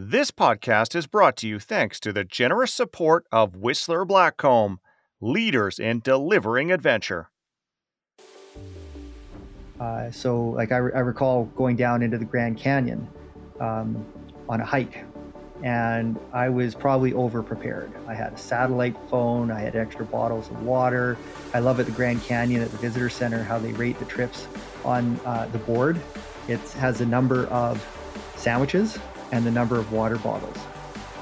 This podcast is brought to you thanks to the generous support of Whistler Blackcomb, leaders in delivering adventure. Uh, so, like I, re- I, recall going down into the Grand Canyon um, on a hike, and I was probably overprepared. I had a satellite phone, I had extra bottles of water. I love at the Grand Canyon at the visitor center how they rate the trips on uh, the board. It has a number of sandwiches and the number of water bottles.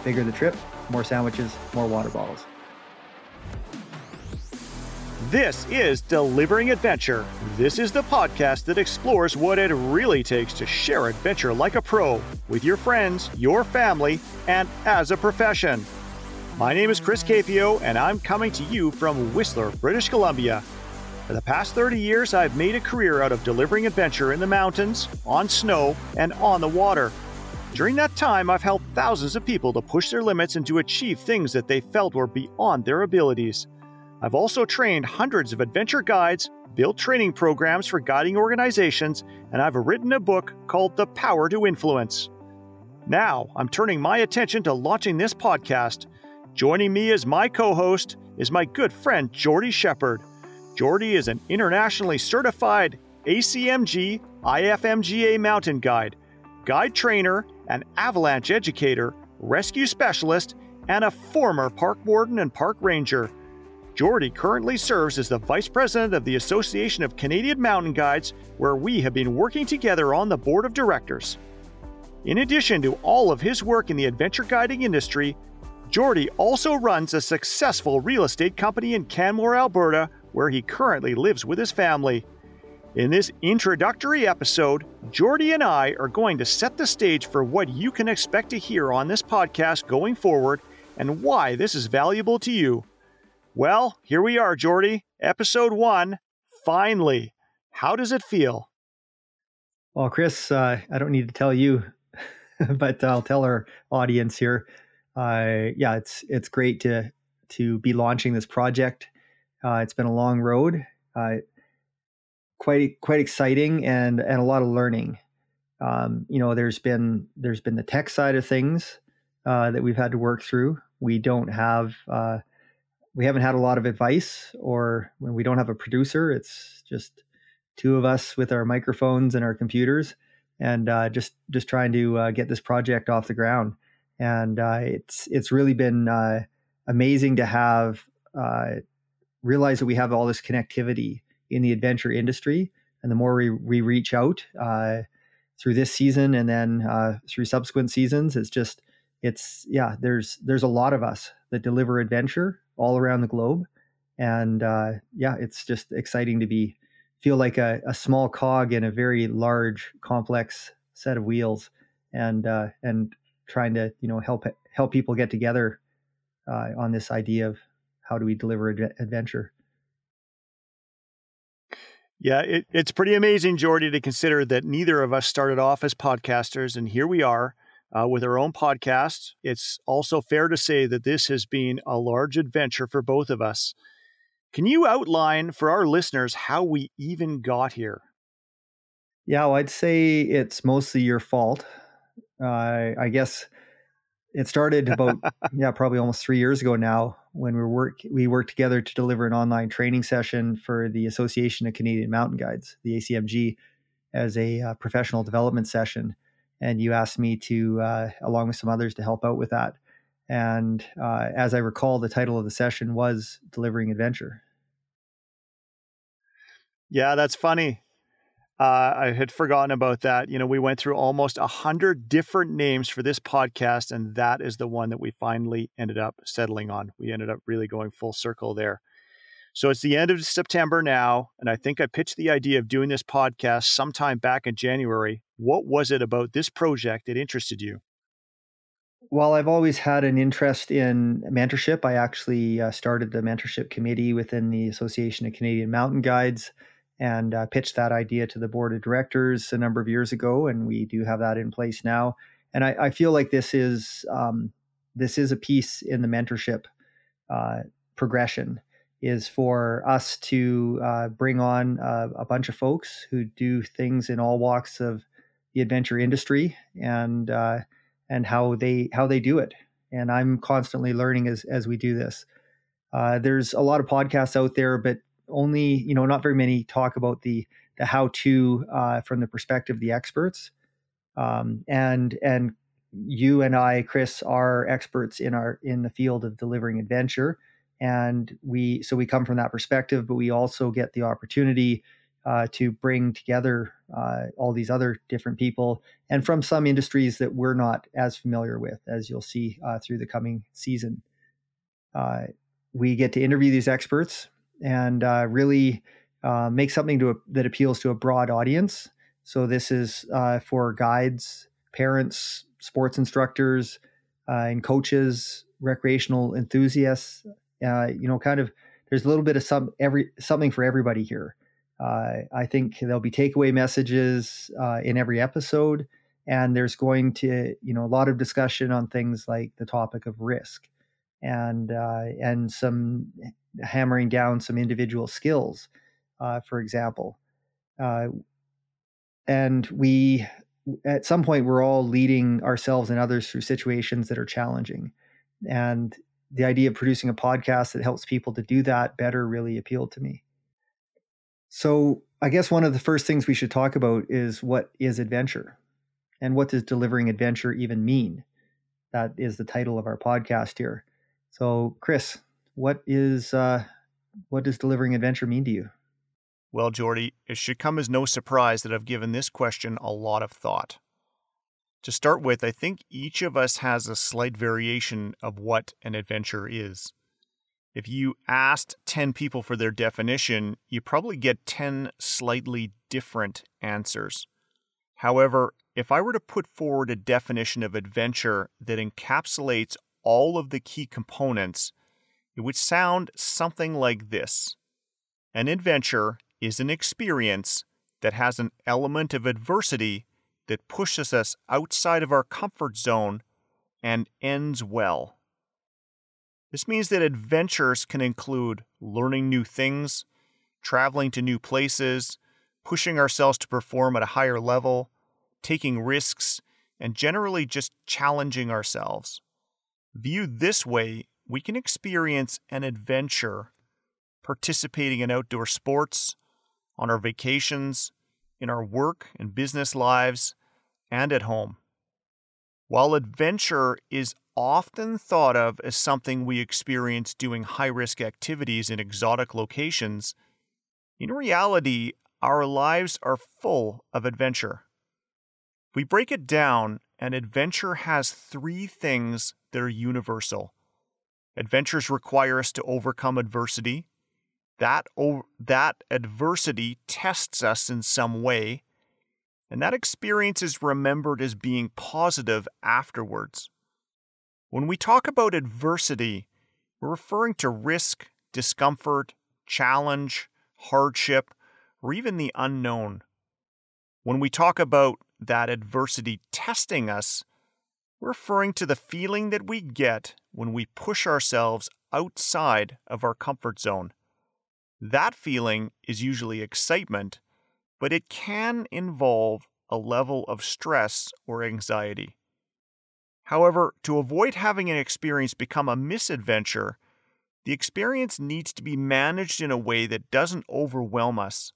Bigger the trip, more sandwiches, more water bottles. This is Delivering Adventure. This is the podcast that explores what it really takes to share adventure like a pro with your friends, your family, and as a profession. My name is Chris Kaipio, and I'm coming to you from Whistler, British Columbia. For the past 30 years, I've made a career out of delivering adventure in the mountains, on snow, and on the water. During that time, I've helped thousands of people to push their limits and to achieve things that they felt were beyond their abilities. I've also trained hundreds of adventure guides, built training programs for guiding organizations, and I've written a book called The Power to Influence. Now, I'm turning my attention to launching this podcast. Joining me as my co host is my good friend Jordy Shepherd. Jordy is an internationally certified ACMG IFMGA mountain guide, guide trainer, an avalanche educator, rescue specialist, and a former park warden and park ranger. Jordy currently serves as the vice president of the Association of Canadian Mountain Guides, where we have been working together on the board of directors. In addition to all of his work in the adventure guiding industry, Jordy also runs a successful real estate company in Canmore, Alberta, where he currently lives with his family. In this introductory episode, Jordy and I are going to set the stage for what you can expect to hear on this podcast going forward and why this is valuable to you. Well, here we are, Jordy. Episode one. Finally. How does it feel? Well, Chris, uh, I don't need to tell you, but I'll tell our audience here. Uh, yeah, it's it's great to to be launching this project. Uh, it's been a long road. Uh, quite quite exciting and and a lot of learning. Um, you know, there's been there's been the tech side of things uh, that we've had to work through. We don't have uh, we haven't had a lot of advice, or when we don't have a producer, it's just two of us with our microphones and our computers, and uh, just just trying to uh, get this project off the ground. And uh, it's it's really been uh, amazing to have realize that we have all this connectivity in the adventure industry. And the more we, we reach out uh, through this season and then uh, through subsequent seasons, it's just it's yeah. There's there's a lot of us that deliver adventure all around the globe, and uh, yeah, it's just exciting to be feel like a, a small cog in a very large, complex set of wheels, and uh, and trying to you know help help people get together uh, on this idea of how do we deliver ad- adventure. Yeah, it, it's pretty amazing, Jordy, to consider that neither of us started off as podcasters, and here we are uh, with our own podcast. It's also fair to say that this has been a large adventure for both of us. Can you outline for our listeners how we even got here? Yeah, well, I'd say it's mostly your fault. Uh, I guess it started about yeah, probably almost three years ago now when we work we worked together to deliver an online training session for the Association of Canadian Mountain Guides, the ACMG, as a uh, professional development session. And you asked me to, uh, along with some others, to help out with that. And uh, as I recall, the title of the session was "Delivering Adventure." Yeah, that's funny. Uh, I had forgotten about that. You know, we went through almost a hundred different names for this podcast, and that is the one that we finally ended up settling on. We ended up really going full circle there. So it's the end of September now, and I think I pitched the idea of doing this podcast sometime back in January. What was it about this project that interested you? Well, I've always had an interest in mentorship. I actually uh, started the mentorship committee within the Association of Canadian Mountain Guides and uh, pitched that idea to the board of directors a number of years ago, and we do have that in place now. And I, I feel like this is um, this is a piece in the mentorship uh, progression is for us to uh, bring on uh, a bunch of folks who do things in all walks of the adventure industry and uh, and how they how they do it. And I'm constantly learning as as we do this. Uh, there's a lot of podcasts out there, but only you know not very many talk about the the how to uh, from the perspective of the experts. Um, and and you and I, Chris, are experts in our in the field of delivering adventure, and we so we come from that perspective, but we also get the opportunity uh, to bring together uh, all these other different people and from some industries that we're not as familiar with, as you'll see uh, through the coming season. Uh, we get to interview these experts and uh, really uh, make something to a, that appeals to a broad audience. So this is for guides, parents, sports instructors, and coaches, recreational enthusiasts. you know, kind of there's a little bit of some every something for everybody here. Uh, I think there'll be takeaway messages uh, in every episode, and there's going to, you know, a lot of discussion on things like the topic of risk, and uh, and some hammering down some individual skills, uh, for example. Uh, and we, at some point, we're all leading ourselves and others through situations that are challenging, and the idea of producing a podcast that helps people to do that better really appealed to me. So, I guess one of the first things we should talk about is what is adventure and what does delivering adventure even mean? That is the title of our podcast here. So, Chris, what is uh, what does delivering adventure mean to you? Well, Jordy, it should come as no surprise that I've given this question a lot of thought. To start with, I think each of us has a slight variation of what an adventure is. If you asked 10 people for their definition, you probably get 10 slightly different answers. However, if I were to put forward a definition of adventure that encapsulates all of the key components, it would sound something like this An adventure is an experience that has an element of adversity that pushes us outside of our comfort zone and ends well. This means that adventures can include learning new things, traveling to new places, pushing ourselves to perform at a higher level, taking risks, and generally just challenging ourselves. Viewed this way, we can experience an adventure participating in outdoor sports, on our vacations, in our work and business lives, and at home. While adventure is often thought of as something we experience doing high risk activities in exotic locations, in reality, our lives are full of adventure. If we break it down, an adventure has three things that are universal. Adventures require us to overcome adversity. That, that adversity tests us in some way, and that experience is remembered as being positive afterwards. When we talk about adversity, we're referring to risk, discomfort, challenge, hardship, or even the unknown. When we talk about that adversity testing us, referring to the feeling that we get when we push ourselves outside of our comfort zone. That feeling is usually excitement, but it can involve a level of stress or anxiety. However, to avoid having an experience become a misadventure, the experience needs to be managed in a way that doesn't overwhelm us.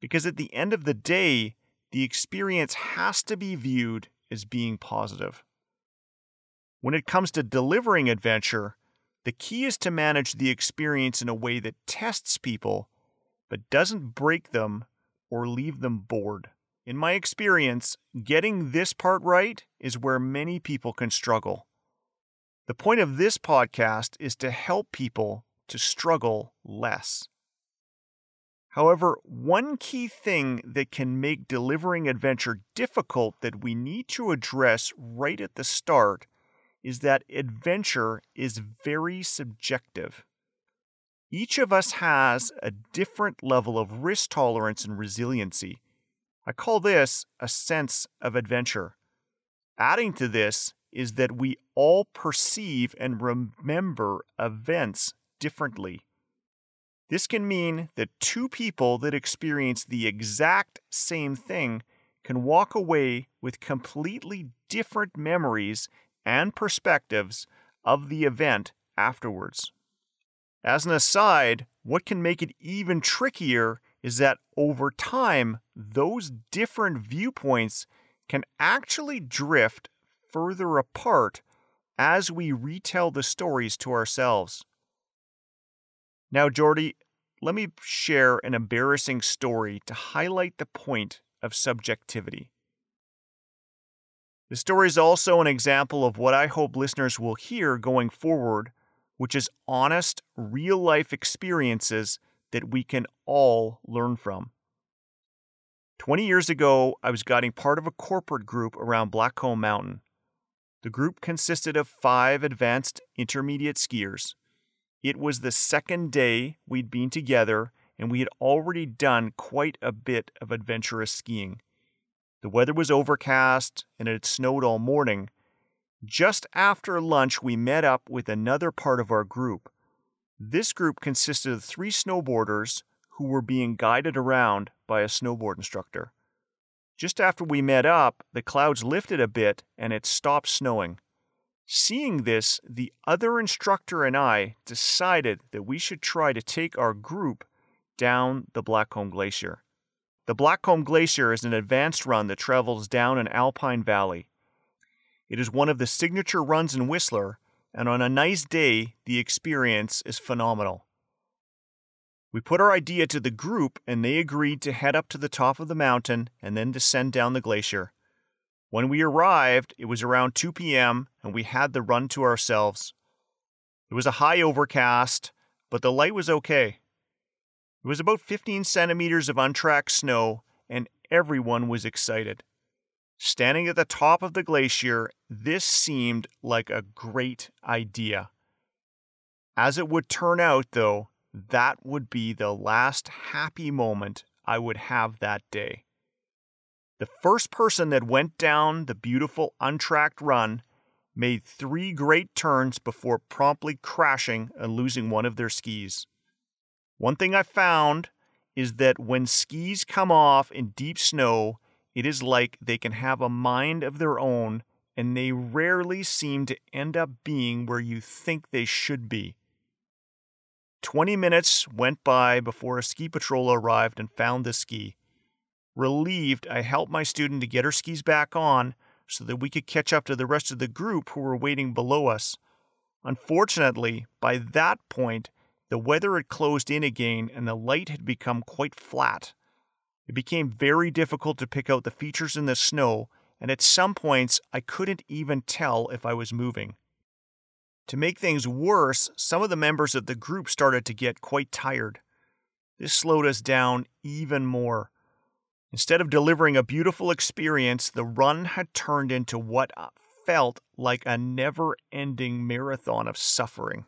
Because at the end of the day, the experience has to be viewed as being positive. When it comes to delivering adventure, the key is to manage the experience in a way that tests people but doesn't break them or leave them bored. In my experience, getting this part right is where many people can struggle. The point of this podcast is to help people to struggle less. However, one key thing that can make delivering adventure difficult that we need to address right at the start is that adventure is very subjective. Each of us has a different level of risk tolerance and resiliency. I call this a sense of adventure. Adding to this is that we all perceive and remember events differently. This can mean that two people that experience the exact same thing can walk away with completely different memories and perspectives of the event afterwards. As an aside, what can make it even trickier is that over time, those different viewpoints can actually drift further apart as we retell the stories to ourselves. Now, Jordy, let me share an embarrassing story to highlight the point of subjectivity. The story is also an example of what I hope listeners will hear going forward, which is honest, real life experiences that we can all learn from. 20 years ago, I was guiding part of a corporate group around Blackcomb Mountain. The group consisted of five advanced intermediate skiers. It was the second day we'd been together, and we had already done quite a bit of adventurous skiing. The weather was overcast, and it had snowed all morning. Just after lunch, we met up with another part of our group. This group consisted of three snowboarders who were being guided around by a snowboard instructor. Just after we met up, the clouds lifted a bit and it stopped snowing. Seeing this, the other instructor and I decided that we should try to take our group down the Blackcomb Glacier. The Blackcomb Glacier is an advanced run that travels down an alpine valley. It is one of the signature runs in Whistler, and on a nice day, the experience is phenomenal. We put our idea to the group, and they agreed to head up to the top of the mountain and then descend down the glacier. When we arrived, it was around 2 p.m., and we had the run to ourselves. It was a high overcast, but the light was okay. It was about 15 centimeters of untracked snow, and everyone was excited. Standing at the top of the glacier, this seemed like a great idea. As it would turn out, though, that would be the last happy moment I would have that day. The first person that went down the beautiful untracked run made three great turns before promptly crashing and losing one of their skis. One thing I found is that when skis come off in deep snow, it is like they can have a mind of their own and they rarely seem to end up being where you think they should be. 20 minutes went by before a ski patrol arrived and found the ski. Relieved, I helped my student to get her skis back on so that we could catch up to the rest of the group who were waiting below us. Unfortunately, by that point, the weather had closed in again and the light had become quite flat. It became very difficult to pick out the features in the snow, and at some points I couldn't even tell if I was moving. To make things worse, some of the members of the group started to get quite tired. This slowed us down even more. Instead of delivering a beautiful experience, the run had turned into what uh, felt like a never ending marathon of suffering.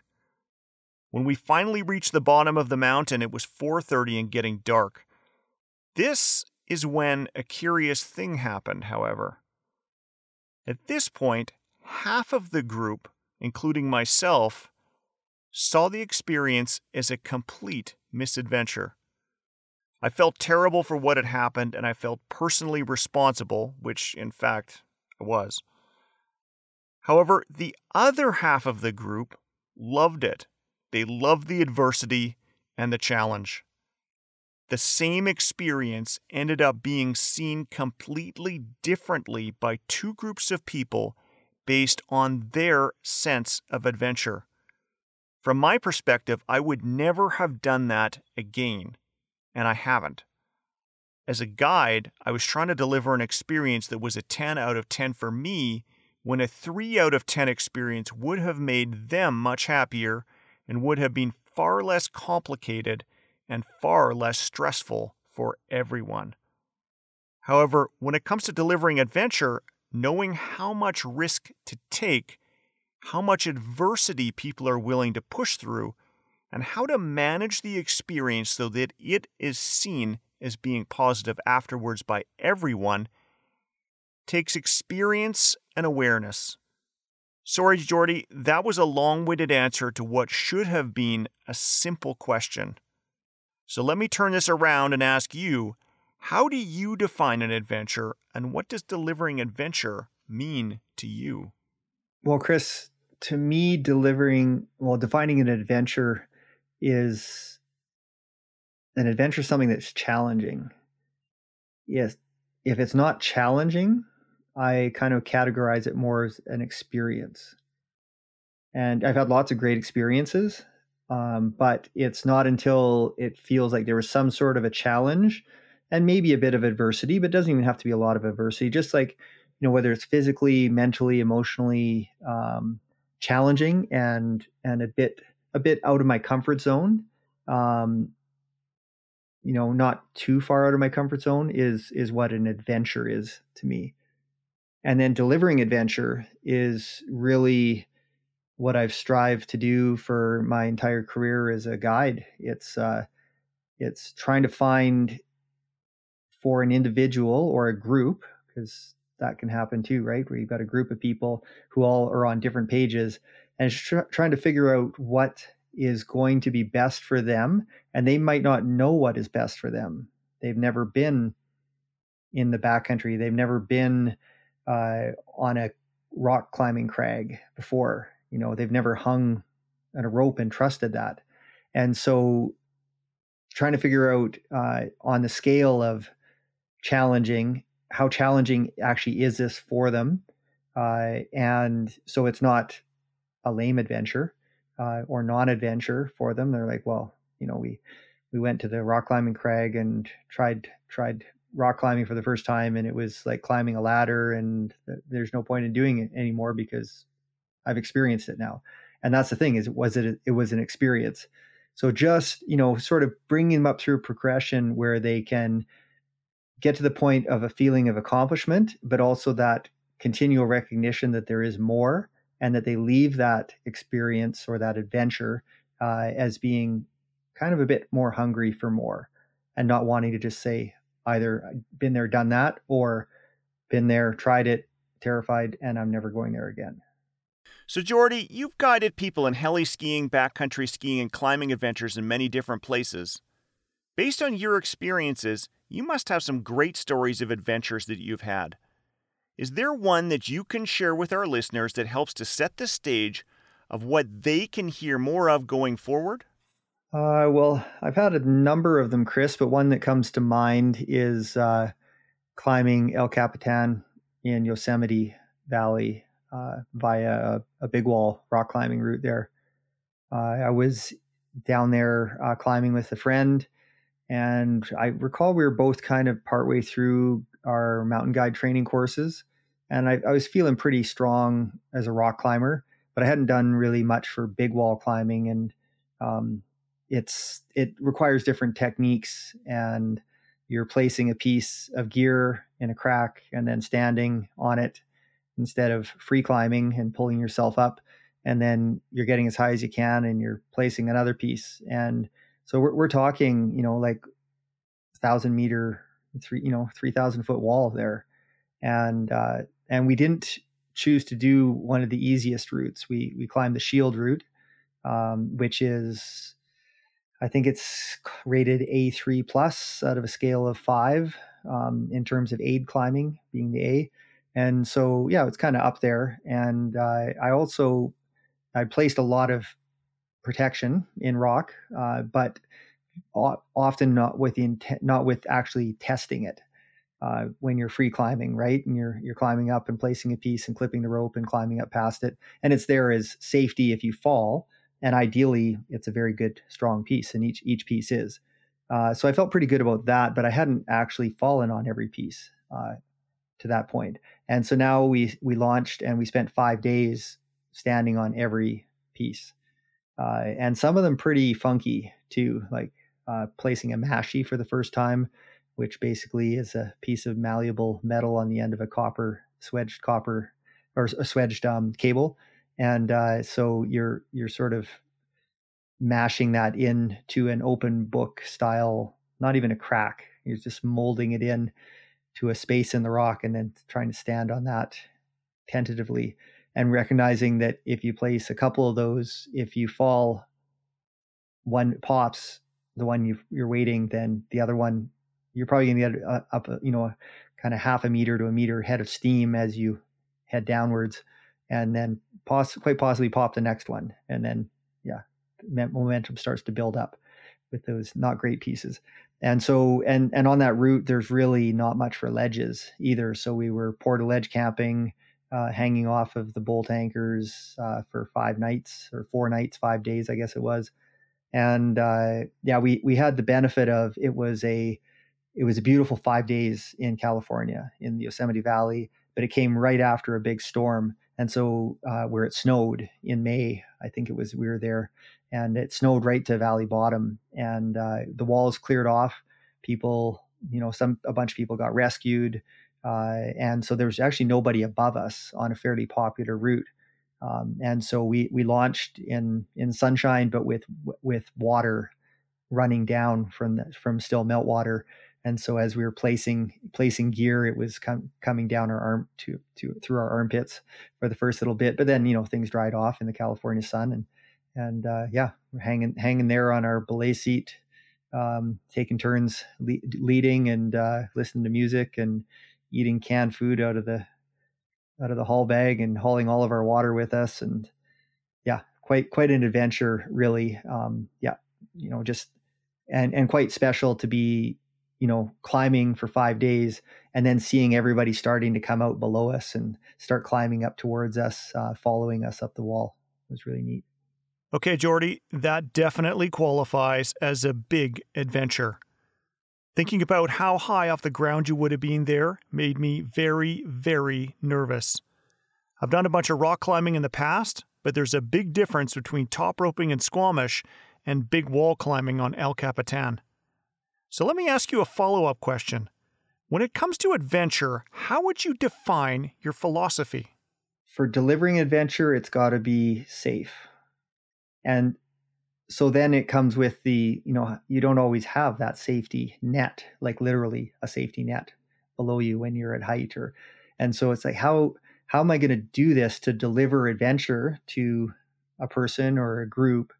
When we finally reached the bottom of the mountain, it was 4:30 and getting dark. This is when a curious thing happened, however. At this point, half of the group including myself, saw the experience as a complete misadventure. I felt terrible for what had happened, and I felt personally responsible, which, in fact, I was. However, the other half of the group loved it. They loved the adversity and the challenge. The same experience ended up being seen completely differently by two groups of people based on their sense of adventure. From my perspective, I would never have done that again, and I haven't. As a guide, I was trying to deliver an experience that was a 10 out of 10 for me when a 3 out of 10 experience would have made them much happier and would have been far less complicated and far less stressful for everyone. However, when it comes to delivering adventure, knowing how much risk to take, how much adversity people are willing to push through, and how to manage the experience so that it is seen as being positive afterwards by everyone takes experience and awareness. Sorry, Jordy, that was a long winded answer to what should have been a simple question. So let me turn this around and ask you How do you define an adventure, and what does delivering adventure mean to you? Well, Chris, to me, delivering, well, defining an adventure is an adventure is something that's challenging. Yes, if it's not challenging, I kind of categorize it more as an experience. And I've had lots of great experiences, um, but it's not until it feels like there was some sort of a challenge and maybe a bit of adversity, but doesn't even have to be a lot of adversity. Just like, you know, whether it's physically, mentally, emotionally um, challenging and and a bit a bit out of my comfort zone. Um, you know, not too far out of my comfort zone is is what an adventure is to me. And then delivering adventure is really what I've strived to do for my entire career as a guide. It's uh, it's trying to find for an individual or a group, because that can happen too, right? Where you've got a group of people who all are on different pages, and tr- trying to figure out what is going to be best for them, and they might not know what is best for them. They've never been in the backcountry. They've never been uh, on a rock climbing crag before you know, they've never hung on a rope and trusted that. And so trying to figure out uh, on the scale of challenging, how challenging actually is this for them? Uh, and so it's not a lame adventure uh, or non-adventure for them. They're like, well, you know, we we went to the rock climbing crag and tried tried rock climbing for the first time, and it was like climbing a ladder, and th- there's no point in doing it anymore because I've experienced it now. And that's the thing is, was it, it was an experience. So just, you know, sort of bringing them up through progression where they can get to the point of a feeling of accomplishment, but also that continual recognition that there is more and that they leave that experience or that adventure uh, as being kind of a bit more hungry for more and not wanting to just say either been there, done that, or been there, tried it, terrified, and I'm never going there again. So, Jordy, you've guided people in heli skiing, backcountry skiing, and climbing adventures in many different places. Based on your experiences, you must have some great stories of adventures that you've had. Is there one that you can share with our listeners that helps to set the stage of what they can hear more of going forward? Uh, well, I've had a number of them, Chris, but one that comes to mind is uh, climbing El Capitan in Yosemite Valley uh, via a, a, big wall rock climbing route there. Uh, I was down there uh, climbing with a friend, and I recall we were both kind of partway through our mountain guide training courses, and I, I was feeling pretty strong as a rock climber, but I hadn't done really much for big wall climbing, and um, it's it requires different techniques and you're placing a piece of gear in a crack and then standing on it instead of free climbing and pulling yourself up and then you're getting as high as you can and you're placing another piece. And so we're, we're talking you know like thousand meter three you know 3000 foot wall there. And uh, and we didn't choose to do one of the easiest routes. We we climbed the shield route um, which is i think it's rated a3 plus out of a scale of five um, in terms of aid climbing being the a. And so yeah it's kind of up there. And uh, i also i placed a lot of protection in rock uh, but often not with the intent not with actually testing it uh, when you're free climbing right? And you're you're climbing up and placing a piece and clipping the rope and climbing up past it. And it's there as safety if you fall and ideally it's a very good strong piece and each each piece is uh, so i felt pretty good about that but i hadn't actually fallen on every piece uh, to that point. And so now we we launched and we spent five days standing on every piece, uh, and some of them pretty funky too, like uh, placing a mashie for the first time, which basically is a piece of malleable metal on the end of a copper swedged copper or a swedged um, cable, and uh, so you're you're sort of mashing that into an open book style, not even a crack. You're just molding it in to a space in the rock and then trying to stand on that tentatively and recognizing that if you place a couple of those, if you fall, one pops, the one you are weighting, then the other one you're probably going to get up, you know, kind of half a meter to a meter head of steam as you head downwards, and then poss- quite possibly pop the next one, and then yeah, momentum starts to build up with those not great pieces. And so, and and on that route, there's really not much for ledges either. So we were portaledge camping, uh, hanging off of the bolt anchors uh, for five nights or four nights, five days, I guess it was. And uh, yeah, we we had the benefit of it was a it was a beautiful five days in California in the Yosemite Valley, but it came right after a big storm. And so, uh, where it snowed in May, I think it was, we were there, and it snowed right to valley bottom, and uh, the walls cleared off. People, you know, some, a bunch of people got rescued. Uh, and so there was actually nobody above us on a fairly popular route. Um, and so we, we launched in, in sunshine, but with, with water running down from the, from still meltwater and so as we were placing placing gear it was com- coming down our arm to to through our armpits for the first little bit but then you know things dried off in the california sun and and uh, yeah we're hanging hanging there on our belay seat um, taking turns le- leading and uh, listening to music and eating canned food out of the out of the haul bag and hauling all of our water with us and yeah quite quite an adventure really um, yeah you know just and and quite special to be you know, climbing for five days and then seeing everybody starting to come out below us and start climbing up towards us, uh, following us up the wall. It was really neat. Okay, Jordy, that definitely qualifies as a big adventure. Thinking about how high off the ground you would have been there made me very, very nervous. I've done a bunch of rock climbing in the past, but there's a big difference between top roping in Squamish and big wall climbing on El Capitan. So let me ask you a follow up question. When it comes to adventure, how would you define your philosophy? For delivering adventure, it's got to be safe. And so then it comes with the, you know, you don't always have that safety net, like literally a safety net below you when you're at height or and so it's like how how am I going to do this to deliver adventure to a person or a group,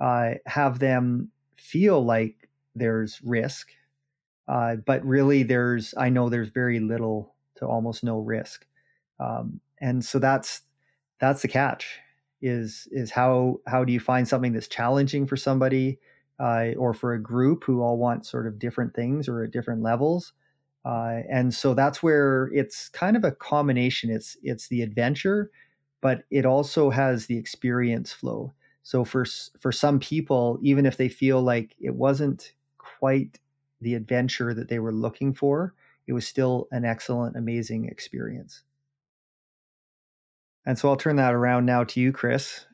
uh, have them feel like there's risk, uh, but really there's I know there's very little to almost no risk, um, and so that's that's the catch is is how how do you find something that's challenging for somebody uh, or for a group who all want sort of different things or at different levels. Uh, and so that's where it's kind of a combination. It's it's the adventure, but it also has the experience flow. So for for some people, even if they feel like it wasn't quite the adventure that they were looking for, it was still an excellent, amazing experience. And so I'll turn that around now to you, Chris.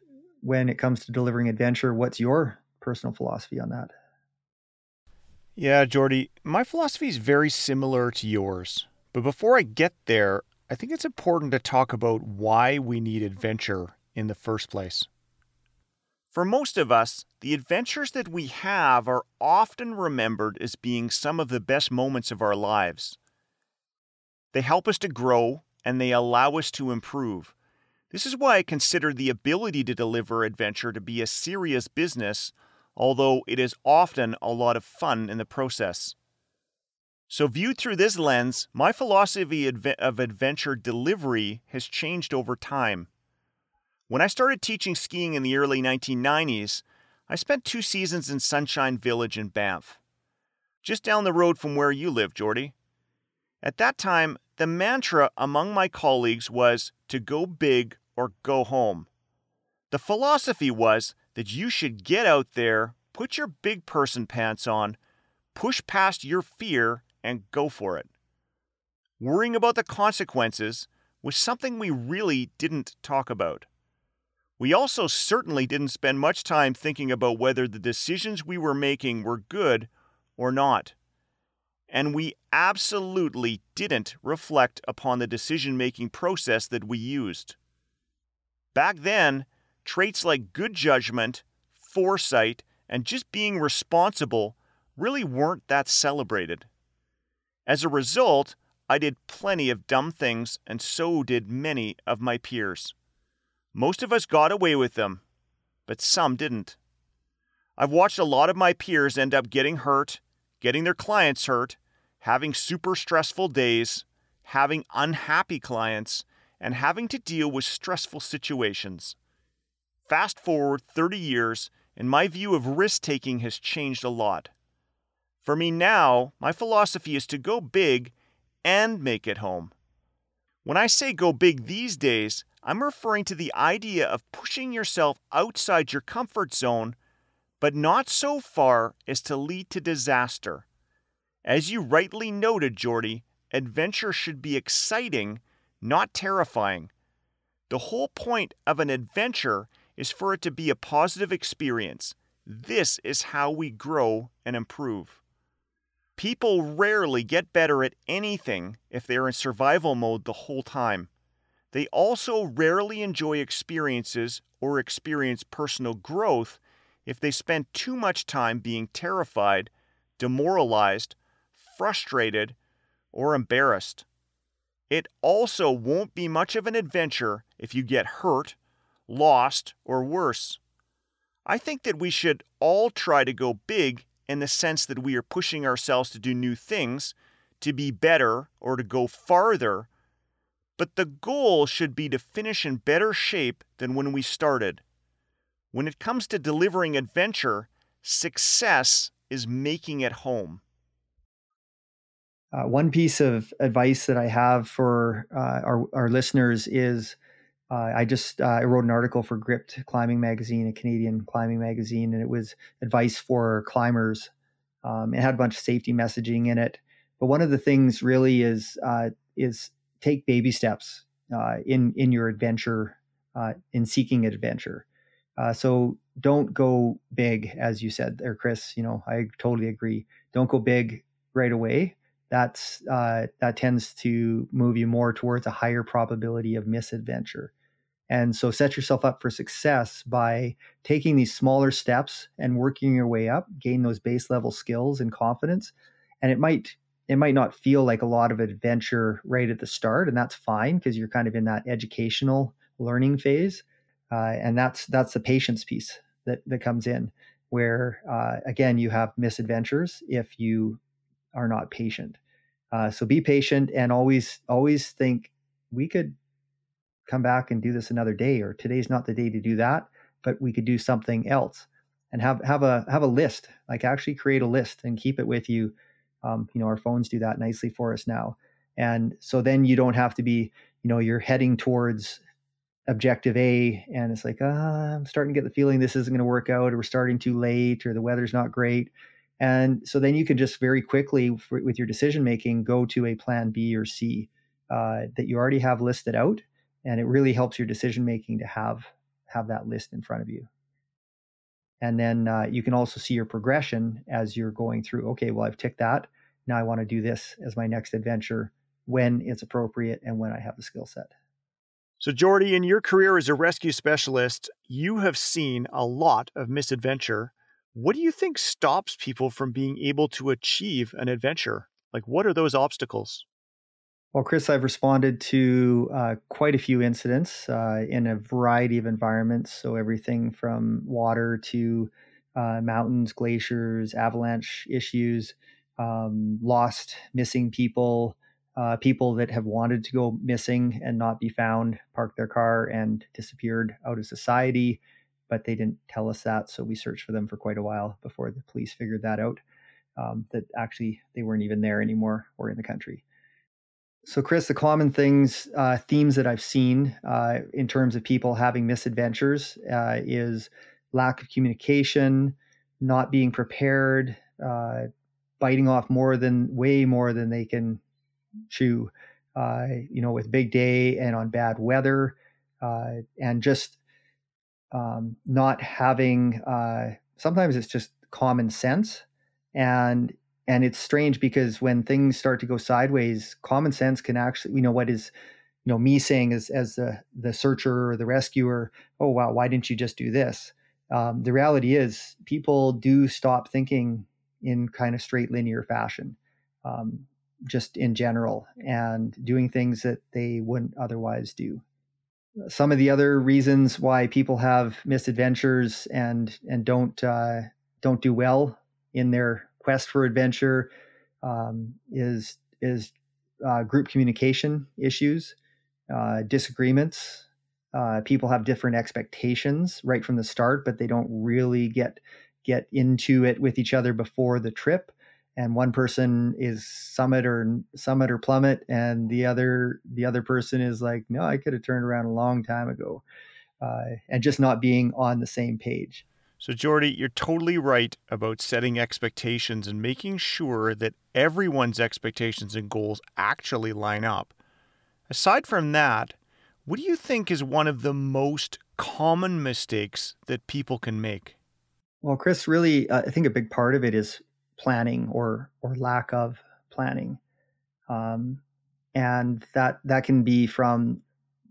When it comes to delivering adventure, what's your personal philosophy on that? Yeah, Jordy, my philosophy is very similar to yours. But before I get there, I think it's important to talk about why we need adventure in the first place. For most of us, the adventures that we have are often remembered as being some of the best moments of our lives. They help us to grow and they allow us to improve. This is why I consider the ability to deliver adventure to be a serious business, although it is often a lot of fun in the process. So, viewed through this lens, my philosophy of adventure delivery has changed over time. When I started teaching skiing in the early 1990s, I spent two seasons in Sunshine Village in Banff, just down the road from where you live, Jordy. At that time, the mantra among my colleagues was to go big or go home. The philosophy was that you should get out there, put your big person pants on, push past your fear, and go for it. Worrying about the consequences was something we really didn't talk about. We also certainly didn't spend much time thinking about whether the decisions we were making were good or not. And we absolutely didn't reflect upon the decision making process that we used. Back then, traits like good judgment, foresight, and just being responsible really weren't that celebrated. As a result, I did plenty of dumb things, and so did many of my peers. Most of us got away with them, but some didn't. I've watched a lot of my peers end up getting hurt, getting their clients hurt, having super stressful days, having unhappy clients, and having to deal with stressful situations. Fast forward 30 years, and my view of risk taking has changed a lot. For me now, my philosophy is to go big and make it home. When I say go big these days, I'm referring to the idea of pushing yourself outside your comfort zone, but not so far as to lead to disaster. As you rightly noted, Jordy, adventure should be exciting, not terrifying. The whole point of an adventure is for it to be a positive experience. This is how we grow and improve. People rarely get better at anything if they're in survival mode the whole time. They also rarely enjoy experiences or experience personal growth if they spend too much time being terrified, demoralized, frustrated, or embarrassed. It also won't be much of an adventure if you get hurt, lost, or worse. I think that we should all try to go big in the sense that we are pushing ourselves to do new things, to be better, or to go farther. But the goal should be to finish in better shape than when we started. When it comes to delivering adventure, success is making it home. Uh, one piece of advice that I have for uh, our, our listeners is uh, I just uh, I wrote an article for Gripped Climbing Magazine, a Canadian climbing magazine, and it was advice for climbers. Um, it had a bunch of safety messaging in it, but one of the things really is uh, is take baby steps uh, in in your adventure uh, in seeking adventure. Uh, so don't go big, as you said there, Chris. You know I totally agree. Don't go big right away. That's that tends to move you more towards a higher probability of misadventure. And so set yourself up for success by taking these smaller steps and working your way up, gain those base level skills and confidence. And it might it might not feel like a lot of adventure right at the start, and that's fine because you're kind of in that educational learning phase. Uh, and that's that's the patience piece that that comes in, where uh, again you have misadventures if you are not patient. Uh, so be patient and always always think we could come back and do this another day or today's not the day to do that but we could do something else. And have have a have a list like actually create a list and keep it with you. Um, you know our phones do that nicely for us now. And so then you don't have to be you know you're heading towards objective a and it's like uh, i'm starting to get the feeling this isn't going to work out or we're starting too late or the weather's not great. And so then you can just very quickly with your decision making go to a plan b or c uh, that you already have listed out and it really helps your decision making to have have that list in front of you. And then uh, you can also see your progression as you're going through okay well i've ticked that. Now i want to do this as my next adventure when it's appropriate and when i have the skill set. So jordy in your career as a rescue specialist you have seen a lot of misadventure. What do you think stops people from being able to achieve an adventure? Like what are those obstacles well, Chris, I've responded to uh, quite a few incidents uh, in a variety of environments. So, everything from water to uh, mountains, glaciers, avalanche issues, um, lost, missing people, uh, people that have wanted to go missing and not be found, parked their car and disappeared out of society, but they didn't tell us that. So, we searched for them for quite a while before the police figured that out. Um, that actually they weren't even there anymore or in the country. So, Chris, the common things, uh, themes that I've seen uh, in terms of people having misadventures uh, is lack of communication, not being prepared, uh, biting off more than, way more than they can chew, uh, you know, with big day and on bad weather, uh, and just um, not having, sometimes it's just common sense. And and it's strange because when things start to go sideways common sense can actually you know what is you know me saying as as the the searcher or the rescuer oh wow why didn't you just do this? Um, the reality is people do stop thinking in kind of straight linear fashion um, just in general and doing things that they wouldn't otherwise do. Some of the other reasons why people have misadventures and and don't uh, don't do well in their quest for adventure um, is is uh, group communication issues, uh, disagreements. Uh, people have different expectations right from the start, but they don't really get get into it with each other before the trip. And one person is summit or summit or plummet, and the other the other person is like, no, I could have turned around a long time ago, uh, and just not being on the same page. So, Jordy, you're totally right about setting expectations and making sure that everyone's expectations and goals actually line up. Aside from that, what do you think is one of the most common mistakes that people can make? Well, Chris, really, uh, I think a big part of it is planning or or lack of planning, um, and that that can be from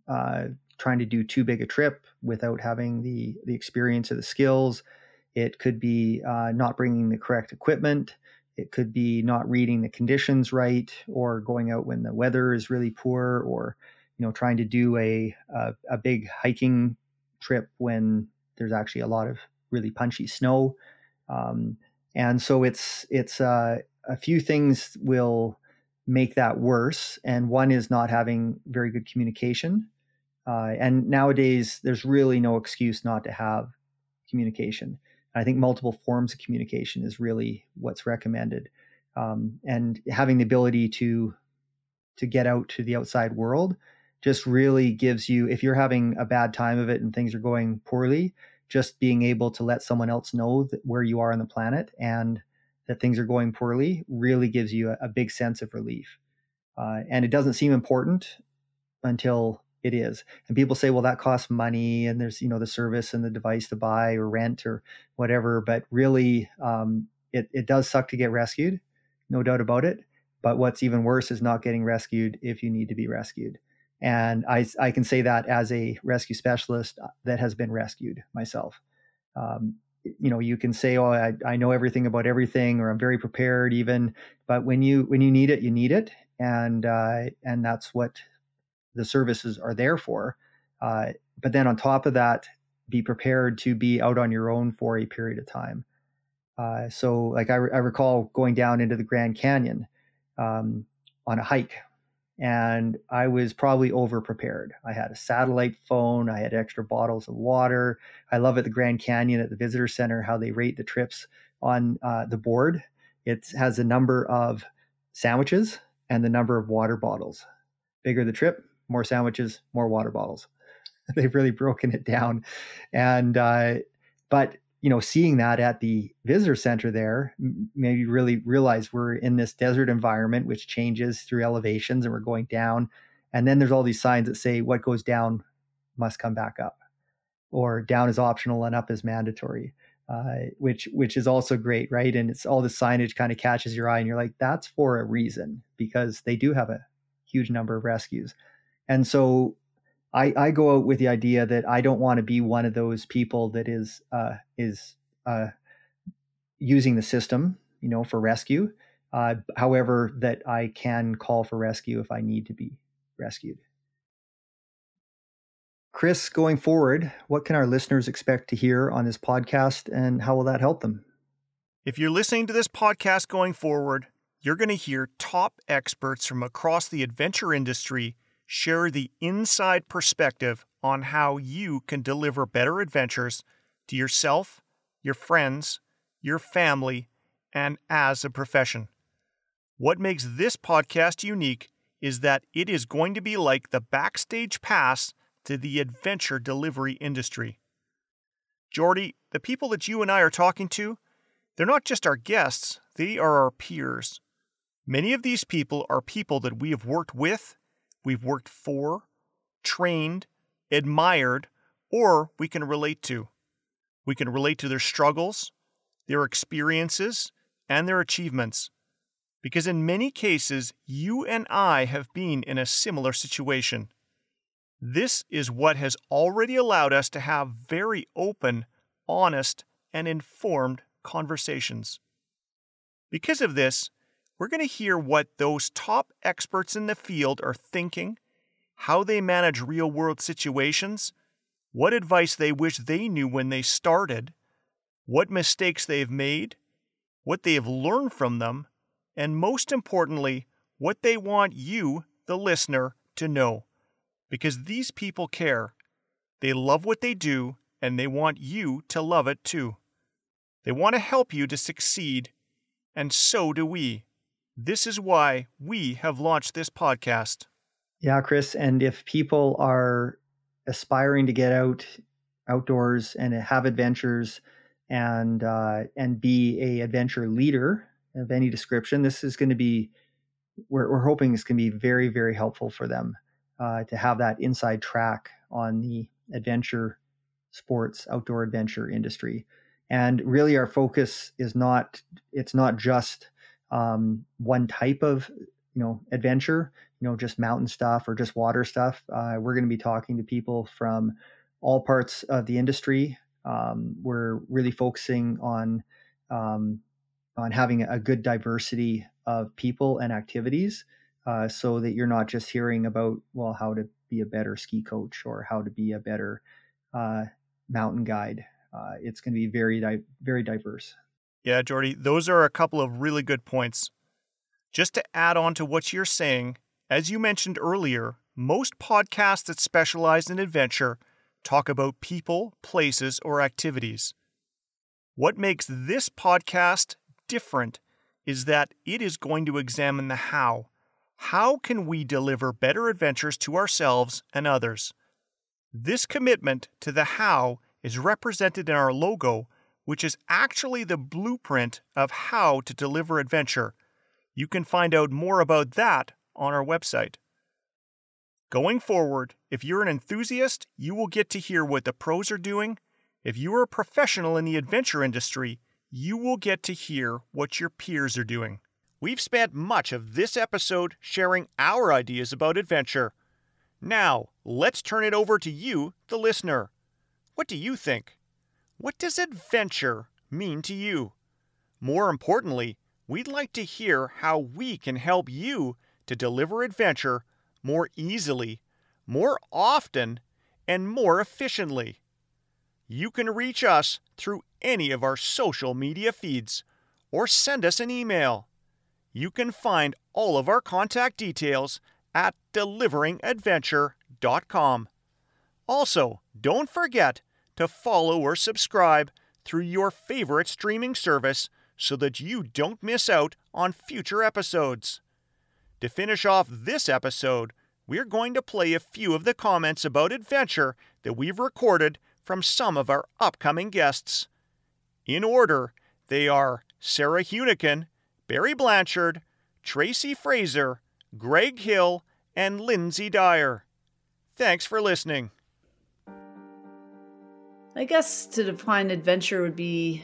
uh, trying to do too big a trip without having the the experience or the skills. It could be uh, not bringing the correct equipment. It could be not reading the conditions right, or going out when the weather is really poor, or you know trying to do a a, a big hiking trip when there's actually a lot of really punchy snow. Um, and so it's it's uh, a few things will make that worse, and one is not having very good communication. Uh, and nowadays, there's really no excuse not to have communication. I think multiple forms of communication is really what's recommended, um, and having the ability to to get out to the outside world just really gives you. If you're having a bad time of it and things are going poorly, just being able to let someone else know where you are on the planet and that things are going poorly really gives you a, a big sense of relief. Uh, and it doesn't seem important until it is. And people say, well, that costs money and there's, you know, the service and the device to buy or rent or whatever. But really, um, it, it does suck to get rescued, no doubt about it. But what's even worse is not getting rescued if you need to be rescued. And I, I can say that as a rescue specialist uh, that has been rescued myself. Um, you know, you can say, "Oh, I, I know everything about everything," or "I'm very prepared," even. But when you when you need it, you need it, and uh, and that's what the services are there for. Uh, but then on top of that, be prepared to be out on your own for a period of time. Uh, so, like I, re- I, recall going down into the Grand Canyon um, on a hike and I was probably over prepared. I had a satellite phone, I had extra bottles of water. I love at the Grand Canyon at the visitor center how they rate the trips on uh, the board. It has a number of sandwiches and the number of water bottles. Bigger the trip, more sandwiches, more water bottles. They've really broken it down, and uh, but you know, seeing that at the visitor center there maybe really realize we're in this desert environment, which changes through elevations and we're going down. And then there's all these signs that say what goes down must come back up, or down is optional and up is mandatory, uh, which which is also great, right? And it's all the signage kind of catches your eye, and you're like, that's for a reason because they do have a huge number of rescues. And so I, I go out with the idea that I don't want to be one of those people that is uh, is uh, using the system, you know, for rescue. Uh, however, that I can call for rescue if I need to be rescued. Chris, going forward, what can our listeners expect to hear on this podcast, and how will that help them? If you're listening to this podcast going forward, you're going to hear top experts from across the adventure industry share the inside perspective on how you can deliver better adventures to yourself, your friends, your family, and as a profession. What makes this podcast unique is that it is going to be like the backstage pass to the adventure delivery industry. Jordy, the people that you and I are talking to, they're not just our guests, they are our peers. Many of these people are people that we have worked with we've worked for, trained, admired, or we can relate to. We can relate to their struggles, their experiences, and their achievements. Because in many cases, you and I have been in a similar situation. This is what has already allowed us to have very open, honest, and informed conversations. Because of this, we're going to hear what those top experts in the field are thinking, how they manage real world situations, what advice they wish they knew when they started, what mistakes they've made, what they have learned from them, and most importantly, what they want you, the listener, to know. Because these people care. They love what they do, and they want you to love it too. They want to help you to succeed, and so do we. This is why we have launched this podcast. Yeah, Chris. And if people are aspiring to get out outdoors and have adventures and uh, and be a adventure leader of any description, this is going to be we're, we're hoping it's going to be very very helpful for them uh, to have that inside track on the adventure sports outdoor adventure industry and really our focus is not it's not just um, one type of you know adventure you know just mountain stuff or just water stuff. Uh, we're going to be talking to people from all parts of the industry. Um, we're really focusing on um, on having a good diversity of people and activities uh, so that you're not just hearing about well how to be a better ski coach or how to be a better uh, mountain guide. Uh, it's going to be very di- very diverse yeah jordy those are a couple of really good points just to add on to what you're saying as you mentioned earlier most podcasts that specialize in adventure talk about people places or activities what makes this podcast different is that it is going to examine the how. How can we deliver better adventures to ourselves and others? This commitment to the how is represented in our logo, which is actually the blueprint of how to deliver adventure. You can find out more about that on our website. Going forward, if you're an enthusiast, you will get to hear what the pros are doing. If you are a professional in the adventure industry, you will get to hear what your peers are doing. We've spent much of this episode sharing our ideas about adventure. Now, let's turn it over to you, the listener. What do you think? What does adventure mean to you? More importantly, we'd like to hear how we can help you to deliver adventure more easily, more often, and more efficiently. You can reach us through any of our social media feeds or send us an email. You can find all of our contact details at deliveringadventure.com. Also, don't forget to follow or subscribe through your favorite streaming service so that you don't miss out on future episodes. To finish off this episode, we're going to play a few of the comments about adventure that we've recorded from some of our upcoming guests. In order, they are Sarah Hueniken, Barry Blanchard, Tracy Fraser, Greg Hill, and Lindsay Dyer. Thanks for listening. I guess to define adventure would be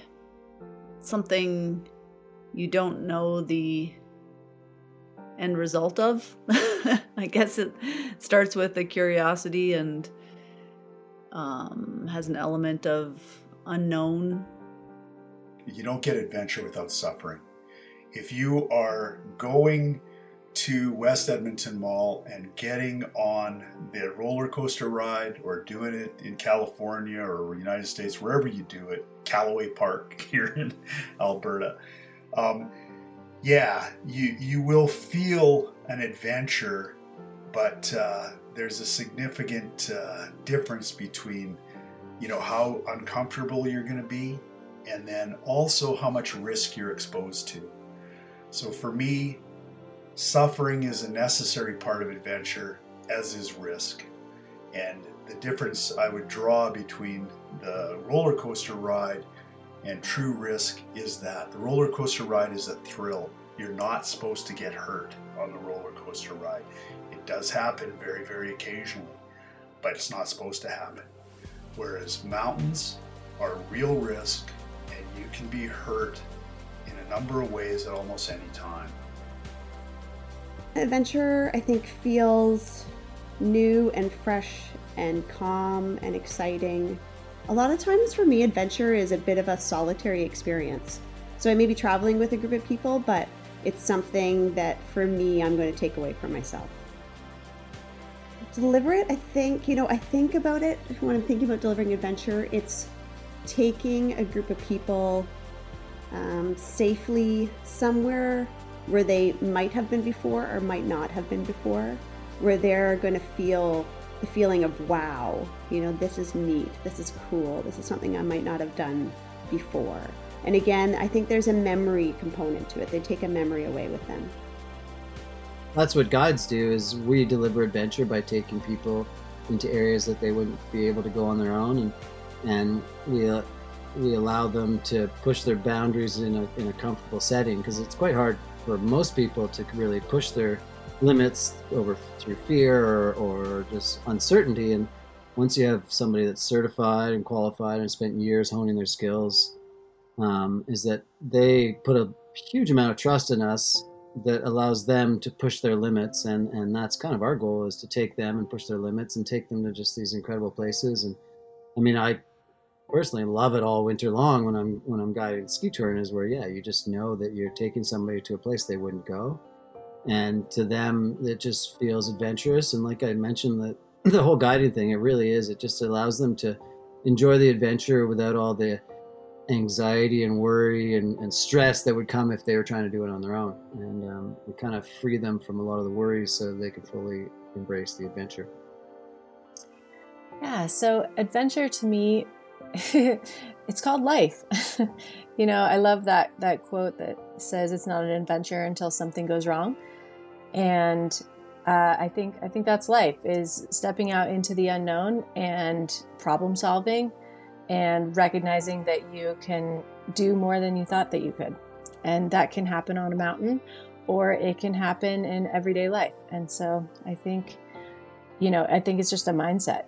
something you don't know the end result of. I guess it starts with a curiosity and um, has an element of unknown. You don't get adventure without suffering. If you are going to West Edmonton Mall and getting on the roller coaster ride or doing it in California or United States, wherever you do it, Calaway Park here in Alberta, um, yeah, you you will feel an adventure, but uh, there's a significant uh, difference between you know how uncomfortable you're going to be and then also how much risk you're exposed to. So for me suffering is a necessary part of adventure as is risk and the difference i would draw between the roller coaster ride and true risk is that the roller coaster ride is a thrill you're not supposed to get hurt on the roller coaster ride It does happen very, very occasionally, but it's not supposed to happen. Whereas mountains are real risk and you can be hurt in a number of ways at almost any time. Adventure, I think, feels new and fresh and calm and exciting. A lot of times for me, adventure is a bit of a solitary experience. So I may be traveling with a group of people, but it's something that for me, I'm going to take away from myself deliver it, I think, you know, I think about it when I'm thinking about delivering adventure, it's taking a group of people um, safely somewhere where they might have been before or might not have been before, where they're going to feel the feeling of wow, you know, this is neat, this is cool, this is something I might not have done before. And again, I think there's a memory component to it. They take a memory away with them. That's what guides do is we deliver adventure by taking people into areas that they wouldn't be able to go on their own and and we we allow them to push their boundaries in a, in a comfortable setting because it's quite hard for most people to really push their limits over through fear or, or just uncertainty. And once you have somebody that's certified and qualified and spent years honing their skills, um, is that they put a huge amount of trust in us that allows them to push their limits. And, and that's kind of our goal is to take them and push their limits and take them to just these incredible places. And I mean, I personally love it all winter long when I'm when I'm guiding ski touring is where yeah you just know that you're taking somebody to a place they wouldn't go, and to them it just feels adventurous. And like I mentioned that the whole guiding thing it really is. It just allows them to enjoy the adventure without all the anxiety and worry and, and stress that would come if they were trying to do it on their own. And um, we kind of free them from a lot of the worries so they can fully embrace the adventure. Yeah, so adventure to me it's called life. you know, I love that that quote that says it's not an adventure until something goes wrong. And uh, I think I think that's life is stepping out into the unknown and problem solving and recognizing that you can do more than you thought that you could. And that can happen on a mountain or it can happen in everyday life. And so I think, you know, I think it's just a mindset